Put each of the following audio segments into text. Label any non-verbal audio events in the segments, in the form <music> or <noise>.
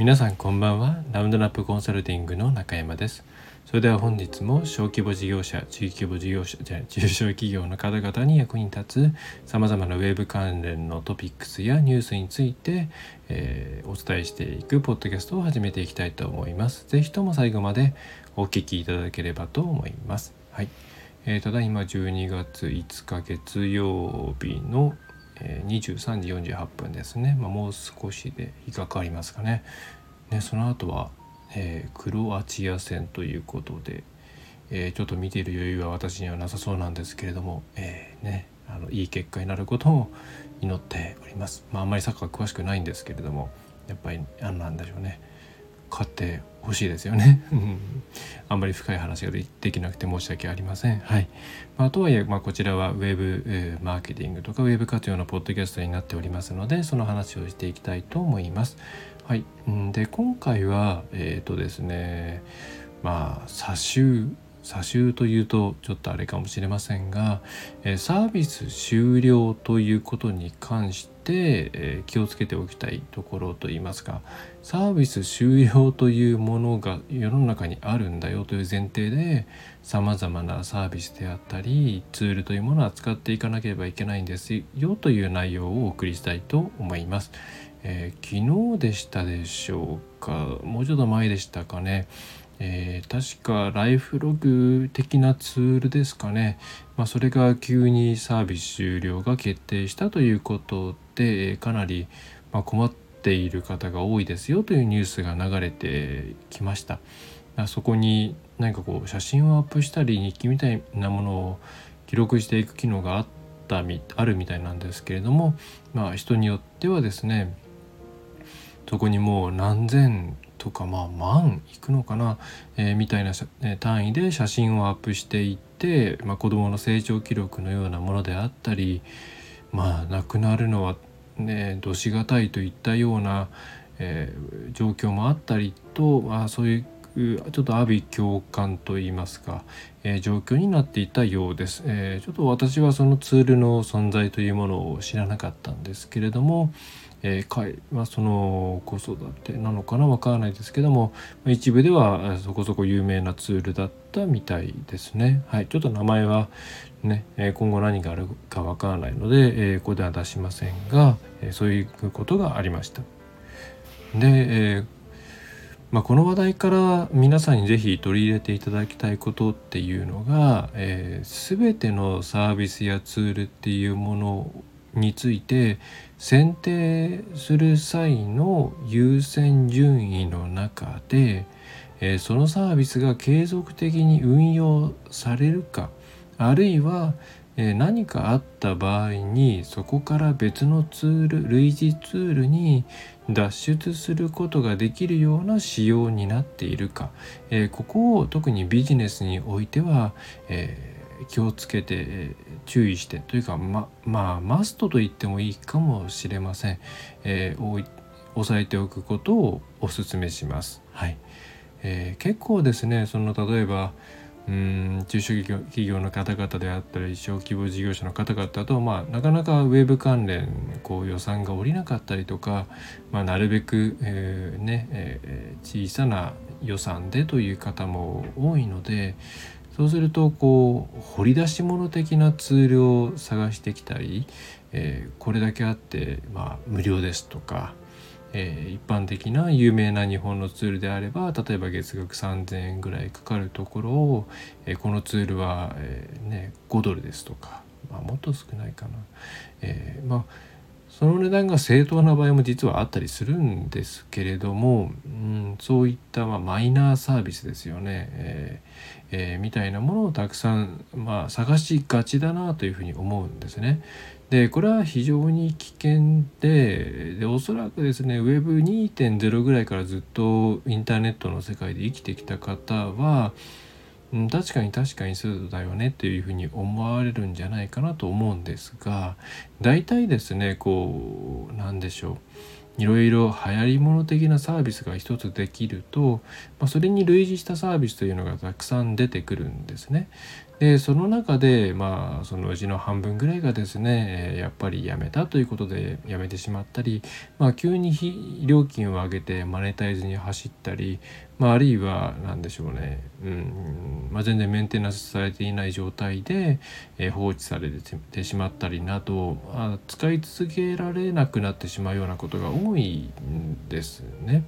皆さんこんばんは。ラウンドナップコンサルティングの中山です。それでは本日も小規模事業者中規模事業者じゃ中小企業の方々に役に立つさまざまなウェブ関連のトピックスやニュースについて、えー、お伝えしていくポッドキャストを始めていきたいと思います。是非とも最後までお聞きいただければと思います。はい、えー、ただいま12月5日月曜日の23時48分ですね、まあ、もう少しで日が変わりますかね。ねその後は、えー、クロアチア戦ということで、えー、ちょっと見ている余裕は私にはなさそうなんですけれども、えー、ね、あのいい結果になることを祈っております。まあ、あんまりサッカー詳しくないんですけれどもやっぱりあなんでしょうね勝ってほしいですよね <laughs> あんまり深い話ができなくて申し訳ありません。はい。まあ、とはいえ、まあ、こちらはウェブ、えー、マーケティングとかウェブ活用のポッドキャストになっておりますので、その話をしていきたいと思います。はい。で、今回は、えっ、ー、とですね、まあ、差集差集というとちょっとあれかもしれませんが、えサービス終了ということに関して、え気をつけておきたいところといいますかサービス終了というものが世の中にあるんだよという前提でさまざまなサービスであったりツールというものを扱っていかなければいけないんですよという内容をお送りしたいと思います。えー、昨日でしたでしょうか？もうちょっと前でしたかね？えー、確かライフログ的なツールですかね、まあ、それが急にサービス終了が決定したということで、かなりま困っている方が多いですよというニュースが流れてきました。あそこに何かこう写真をアップしたり日記みたいなものを記録していく機能があったあるみたいなんですけれども、まあ、人によってはですねそこにもう何千とかまあ万いくのかな、えー、みたいな単位で写真をアップしていって、まあ、子どもの成長記録のようなものであったりまあ亡くなるのはねどしがたいといったような、えー、状況もあったりと、まあ、そういうちょっと阿鼻共感といいますか、えー、状況になっていたようです、えー、ちょっと私はそのツールの存在というものを知らなかったんですけれども、えー、まあ、その子育てなのかなわからないですけども一部ではそこそこ有名なツールだったみたいですね。はい、ちょっと名前はね、今後何があるかわからないので、えここでは出しませんが、えそういうことがありました。で、えまあ、この話題から皆さんに是非取り入れていただきたいことっていうのが、えー、全てのサービスやツールっていうものについて選定する際の優先順位の中で、え、そのサービスが継続的に運用されるかあるいは、え、何かあった場合にそこから別のツール類似ツールに脱出することができるような仕様になっているか、え、ここを特にビジネスにおいては、気をつけて注意してというかままあマストと言ってもいいかもしれません、えー、押さえておくことをお勧めします。はいえー、結構ですねその例えばうん中小企業の方々であったり小規模事業者の方々と、まあ、なかなかウェブ関連こう予算が下りなかったりとか、まあ、なるべく、えー、ねえー、小さな予算でという方も多いのでそうするとこう掘り出し物的なツールを探してきたり、えー、これだけあって、まあ、無料ですとか、えー、一般的な有名な日本のツールであれば例えば月額3,000円ぐらいかかるところを、えー、このツールは、えーね、5ドルですとか、まあ、もっと少ないかな。えー、まあその値段が正当な場合も実はあったりするんですけれども、うん、そういったまマイナーサービスですよね、えーえー、みたいなものをたくさん、まあ、探しがちだなというふうに思うんですね。でこれは非常に危険ででおそらくですね Web2.0 ぐらいからずっとインターネットの世界で生きてきた方はうん、確かに確かにそうだよねっていうふうに思われるんじゃないかなと思うんですが大体ですねこうなんでしょういろいろ流行り物的なサービスが一つできると、まあ、それに類似したサービスというのがたくさん出てくるんですね。でその中でまあそのうちの半分ぐらいがですねやっぱりやめたということでやめてしまったり、まあ、急に料金を上げてマネタイズに走ったり、まあ、あるいは何でしょうね、うんまあ、全然メンテナンスされていない状態で、え、放置されてしまったりなど、まあ、使い続けられなくなってしまうようなことが多いんですね。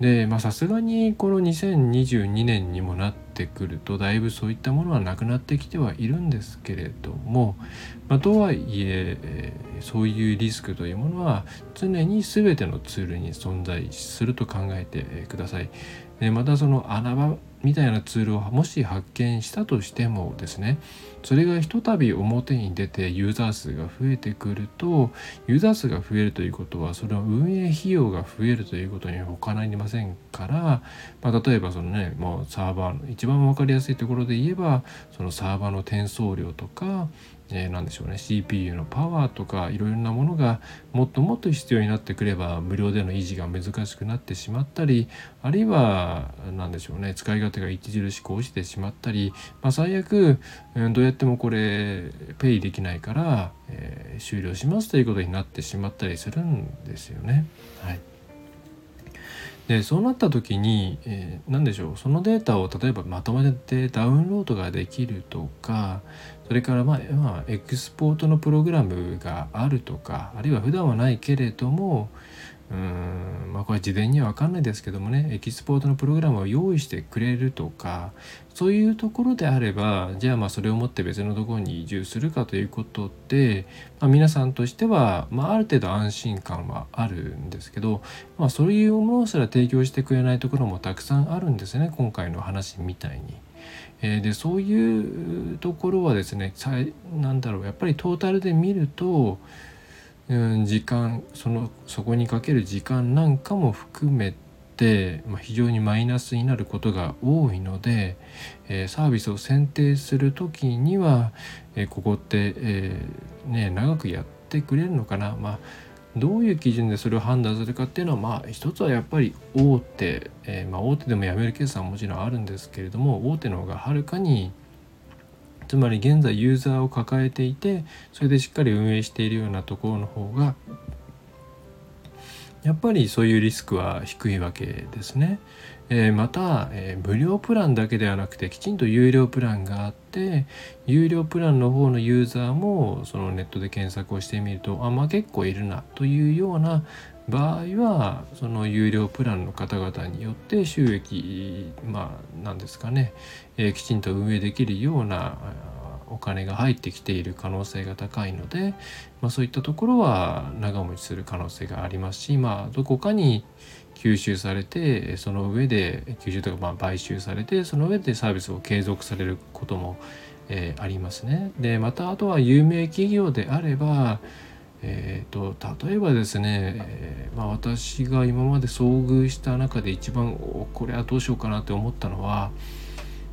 でまあさすがにこの2022年にもなってくるとだいぶそういったものはなくなってきてはいるんですけれども、まあ、とはいえ、そういうリスクというものは常に全てのツールに存在すると考えてください。でまたその穴場みたいなツールをもし発見したとしてもですねそれがひとたび表に出てユーザー数が増えてくるとユーザー数が増えるということはそれは運営費用が増えるということに他なりませんから、まあ、例えばそのねもうサーバーの一番分かりやすいところで言えばそのサーバーの転送量とかえー、何でしょうね。CPU のパワーとかいろいろなものがもっともっと必要になってくれば無料での維持が難しくなってしまったりあるいは何でしょうね。使い勝手が著しく落ちてしまったり、まあ、最悪、うん、どうやってもこれペイできないから、えー、終了しますということになってしまったりするんですよね。はい。でそうなった時に、えー、何でしょうそのデータを例えばまとめてダウンロードができるとかそれからまあ、まあ、エクスポートのプログラムがあるとかあるいは普段はないけれどもうんまあこれ事前には分かんないですけどもねエキスポートのプログラムを用意してくれるとかそういうところであればじゃあまあそれを持って別のところに移住するかということで、まあ、皆さんとしては、まあ、ある程度安心感はあるんですけど、まあ、そういうものすら提供してくれないところもたくさんあるんですね今回の話みたいに。えー、でそういうところはですねなんだろうやっぱりトータルで見ると、うん、時間そのそこにかける時間なんかも含めて、まあ、非常にマイナスになることが多いので、えー、サービスを選定する時には、えー、ここって、えー、ね、長くやってくれるのかな、まあどういう基準でそれを判断するかっていうのはまあ一つはやっぱり大手、え、まあ、大手でも辞めるケースはもちろんあるんですけれども大手の方がはるかにつまり現在ユーザーを抱えていてそれでしっかり運営しているようなところの方がやっぱりそういうリスクは低いわけですね。えー、また、えー、無料プランだけではなくてきちんと有料プランがあって有料プランの方のユーザーもそのネットで検索をしてみるとあまあ結構いるなというような場合はその有料プランの方々によって収益まあ何ですかね、えー、きちんと運営できるようなお金が入ってきている可能性が高いので、まあ、そういったところは長持ちする可能性がありますし、まあ、どこかに吸収されてその上で吸収とかまあ買収されてその上でサービスを継続されることも、えー、ありますね。でまたあとは有名企業であればえーと、例えばですね、えー、まあ、私が今まで遭遇した中で一番これはどうしようかなって思ったのは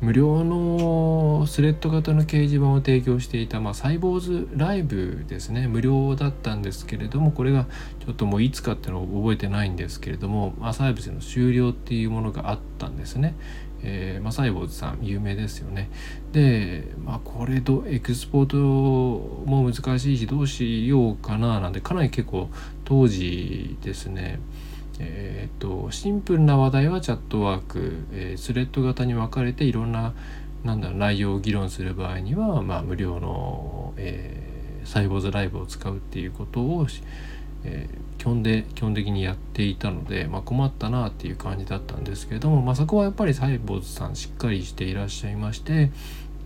無料のスレッド型の掲示板を提供していた、まあ、サイボーズライブですね無料だったんですけれどもこれがちょっともういつかっていうのを覚えてないんですけれども、まあ、サービスの終了っていうものがあったんですね。えーま、サイボーズさん有名ですよね。で、まあ、これとエクスポートも難しいしどうしようかななんでかなり結構当時ですねえーと、シンプルな話題はチャットワーク、えー、スレッド型に分かれていろんななんだ内容を議論する場合には、まあ、無料の、えー、サイボーズライブを使うっていうことを、えー、基本で基本的にやっていたので、まあ、困ったなっていう感じだったんですけれども、まあ、そこはやっぱりサイボーズさんしっかりしていらっしゃいまして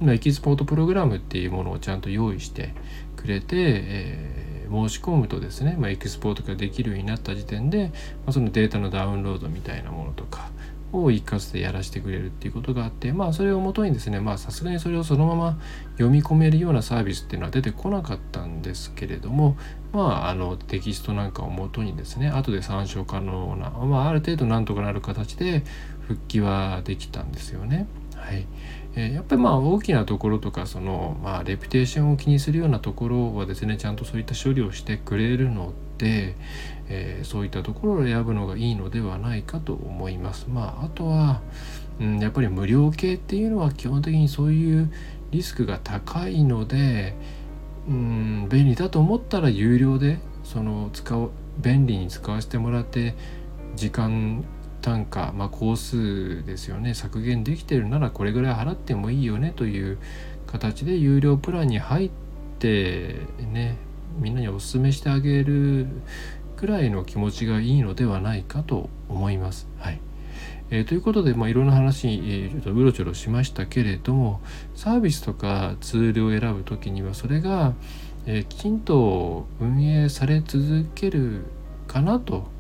エキスポートプログラムっていうものをちゃんと用意してくれて、えー申し込むとですね、まあ、エキスポートができるようになった時点で、まあ、そのデータのダウンロードみたいなものとかを一括でやらせてくれるっていうことがあってまあそれをもとにですねまあさすがにそれをそのまま読み込めるようなサービスっていうのは出てこなかったんですけれどもまああのテキストなんかをもとにですね後で参照可能な、まあ、ある程度なんとかなる形で復帰はできたんですよね。はいえやっぱりまあ大きなところとかそのまあレピュテーションを気にするようなところはですねちゃんとそういった処理をしてくれるので、えー、そういったところを選ぶのがいいのではないかと思います。まああとは、うん、やっぱり無料系っていうのは基本的にそういうリスクが高いのでうん便利だと思ったら有料でその使う便利に使わせてもらって時間単価、まあ、工数ですよね削減できてるならこれぐらい払ってもいいよねという形で有料プランに入ってねみんなにお勧めしてあげるくらいの気持ちがいいのではないかと思います。はいえー、ということで、まあ、いろんな話、えー、ちょっとうろちょろしましたけれどもサービスとかツールを選ぶ時にはそれが、えー、きちんと運営され続けるかなと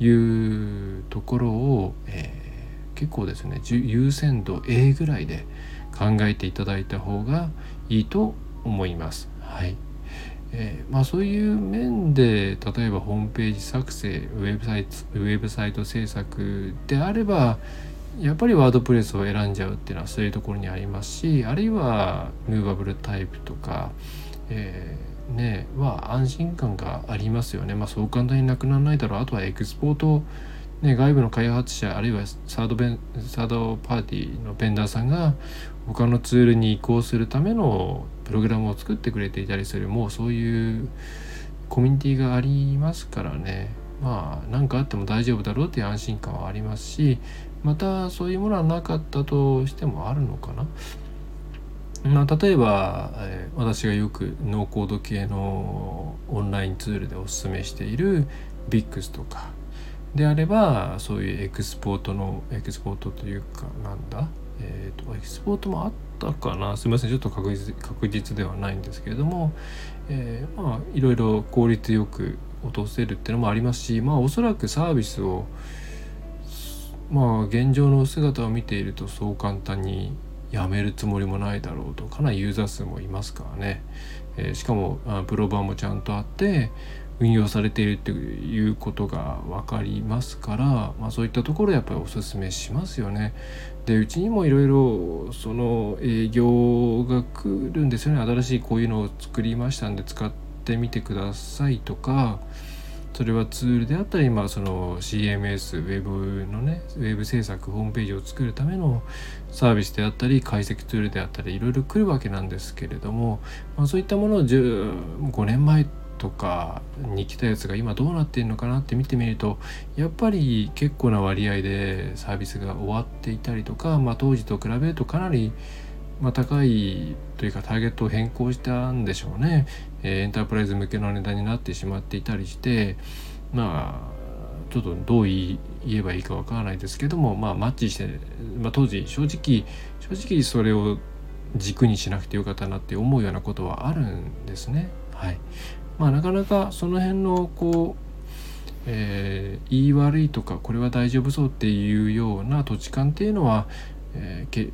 いうところを、えー、結構ですね優先度 A ぐらいで考えていただいた方がいいと思います。はいえー、まあ、そういう面で例えばホームページ作成ウェブサイトウェブサイト制作であればやっぱりワードプレスを選んじゃうっていうのはそういうところにありますしあるいはムーバブルタイプとか、えー、ねは安心感がありますよね。まあ、そう簡単になくならないだろうあとはエクスポートね、外部の開発者あるいはサードベンサードパーティーのベンダーさんが他のツールに移行するためのプログラムを作ってくれていたりするもうそういうコミュニティがありますからねまあ何かあっても大丈夫だろうっていう安心感はありますしまたそういうものはなかったとしてもあるのかな。まあ、例えば、えー、私がよくノーコード系のオンラインツールでおすすめしている BIX とかであればそういうエクスポートのエクスポートというかなんだえーと、エキスポートもあったかな。すみません。ちょっと確実確実ではないんですけれども、えー、まあいろいろ効率よく落とせるっていうのもありますしまあおそらくサービスをまあ現状の姿を見ているとそう簡単にやめるつもりもないだろうとかなりユーザー数もいますからね、えー、しかもあプロ版もちゃんとあって運用されているっていうことが分かりますから、まあ、そういったところやっぱりおすすめしますよね。でうちにもいろいろその営業が来るんですよね新しいこういうのを作りましたんで使ってみてくださいとかそれはツールであったり、まあ、その CMS ウェブのねウェブ制作ホームページを作るためのサービスであったり解析ツールであったりいろいろ来るわけなんですけれども、まあ、そういったものを5年前とかに来たやつが今どうなっているのかなって見てみるとやっぱり結構な割合でサービスが終わっていたりとか、まあ、当時と比べるとかなりまあ、高いというかターゲットを変更したんでしょうね、えー、エンタープライズ向けの値段になってしまっていたりしてまあちょっとどう言えばいいかわからないですけどもまあマッチして、まあ、当時正直正直それを軸にしなくてよかったなって思うようなことはあるんですね。はい、まあ、なかなかその辺のこうえー、言い悪いとかこれは大丈夫そうっていうような土地勘っていうのは、えー、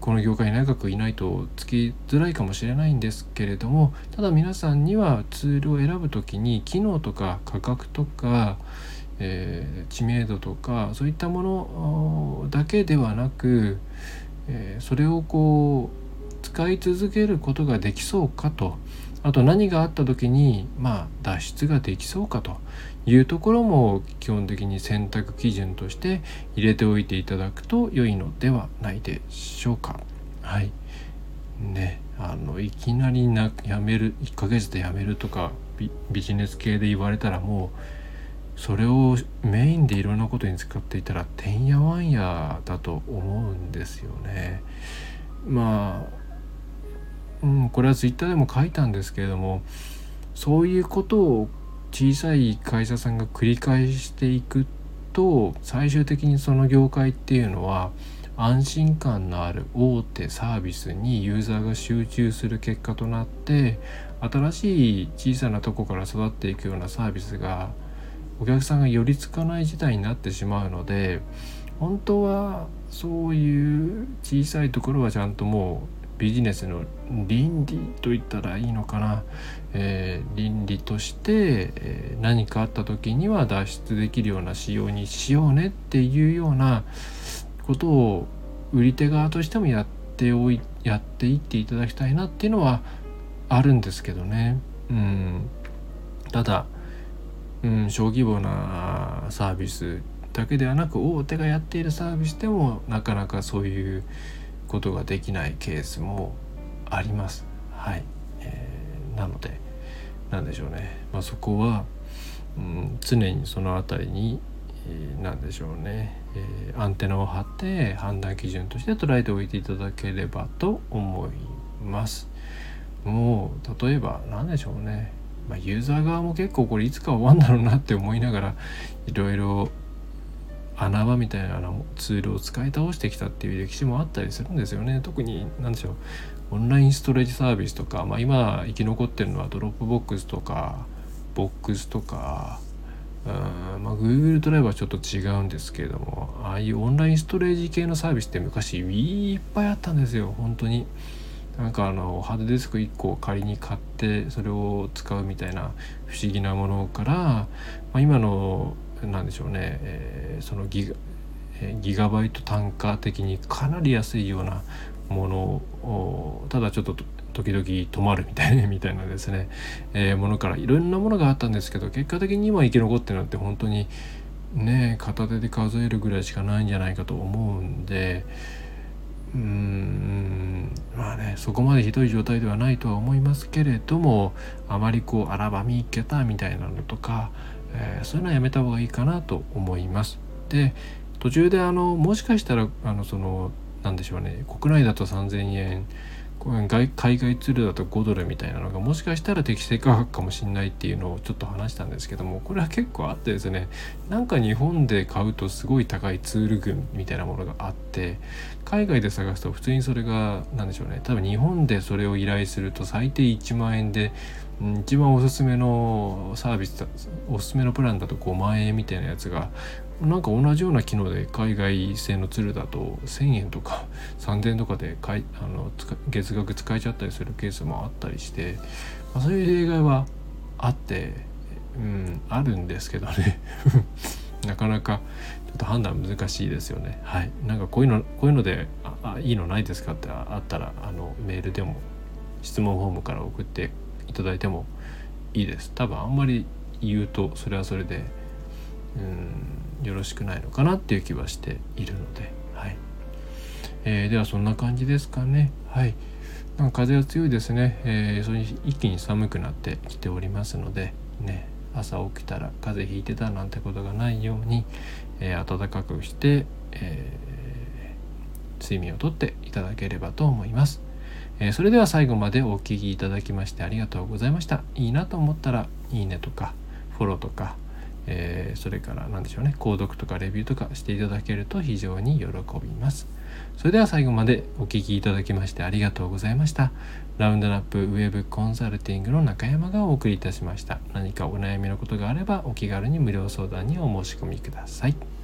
この業界に長くいないとつきづらいかもしれないんですけれどもただ皆さんにはツールを選ぶ時に機能とか価格とか、えー、知名度とかそういったものだけではなく、えそれをこう使い続けることができそうかと。あと何があった時にまあ脱出ができそうかというところも基本的に選択基準として入れておいていただくと良いのではないでしょうか。はいねあのいきなりなやめる1ヶ月で辞めるとかビジネス系で言われたらもうそれをメインでいろんなことに使っていたらてんやわんやだと思うんですよね。まあうん、これはツイッターでも書いたんですけれどもそういうことを小さい会社さんが繰り返していくと最終的にその業界っていうのは安心感のある大手サービスにユーザーが集中する結果となって新しい小さなとこから育っていくようなサービスがお客さんが寄りつかない事態になってしまうので本当はそういう小さいところはちゃんともうビジネスの倫理と言ったらいいのかな、えー、倫理として、えー、何かあった時には脱出できるような仕様にしようねっていうようなことを売り手側としてもやっておいやっていっていただきたいなっていうのはあるんですけどね。うん、ただ、うん、小規模なサービスだけではなく大手がやっているサービスでもなかなかそういうことができないケースもあります。はい、えー、なのでなんでしょうね、まあ、そこは、うん、常にその辺りに、えー、何でしょうね、えー、アンテナを張って判断基準として捉えておいていただければと思います。もう例えば何でしょうね、まあ、ユーザー側も結構これいつか終わんだろうなって思いながらいろいろ穴場みたいなツールを使い倒してきたっていう歴史もあったりするんですよね。特に何でしょうオンラインストレージサービスとか、まあ、今生き残ってるのはドロップボックスとかボックスとかうんまあ、Google ドライブはちょっと違うんですけれどもああいうオンラインストレージ系のサービスって昔いっぱいあったんですよ。本当に。なんかあのハードディスク1個を仮に買ってそれを使うみたいな不思議なものから、まあ、今のなんでしょうね、えー、そのギガギガバイト単価的にかなり安いようなものをただちょっと時々止まるみたいな <laughs> みたいなですね、えー、ものからいろんなものがあったんですけど結果的に今生き残ってるのって本当にね片手で数えるぐらいしかないんじゃないかと思うんでうーんまあねそこまでひどい状態ではないとは思いますけれどもあまりこう荒ばみいけたみたいなのとか、えー、そういうのはやめた方がいいかなと思います。で途中であのもしかしたらあのそのなんでしょうね国内だと3,000円海外ツールだと5ドルみたいなのがもしかしたら適正価格かもしれないっていうのをちょっと話したんですけどもこれは結構あってですねなんか日本で買うとすごい高いツール群みたいなものがあって海外で探すと普通にそれが何でしょうね多分日本でそれを依頼すると最低1万円で一番おすすめのサービスおすすめのプランだと5万円みたいなやつがなんか同じような機能で海外製のツールだと1,000円とか3,000円とかでかいあの月額使えちゃったりするケースもあったりして、まあ、そういう例外はあって、うん、あるんですけどね <laughs> なかなかちょっと判断難しいですよね。はい、なんかこういうのこういうのでああいいのないですかってあったらあのメールでも質問フォームから送っていただいてもいいです。多分あんまり言うとそれはそれでうんよろしくないのかなっていう気はしているので、はいえー、ではそんな感じですかねはいなんか風は強いですね、えー、それに一気に寒くなってきておりますのでね朝起きたら風邪ひいてたなんてことがないように、えー、暖かくして、えー、睡眠をとっていただければと思います。えー、それでは最後までお聴きいただきましてありがとうございました。いいなと思ったらいいねとかフォローとかえー、それから何でしょうね購読とかレビューとかしていただけると非常に喜びます。それでは最後までお聴きいただきましてありがとうございました。ラウンドナップウェブコンサルティングの中山がお送りいたしました。何かお悩みのことがあればお気軽に無料相談にお申し込みください。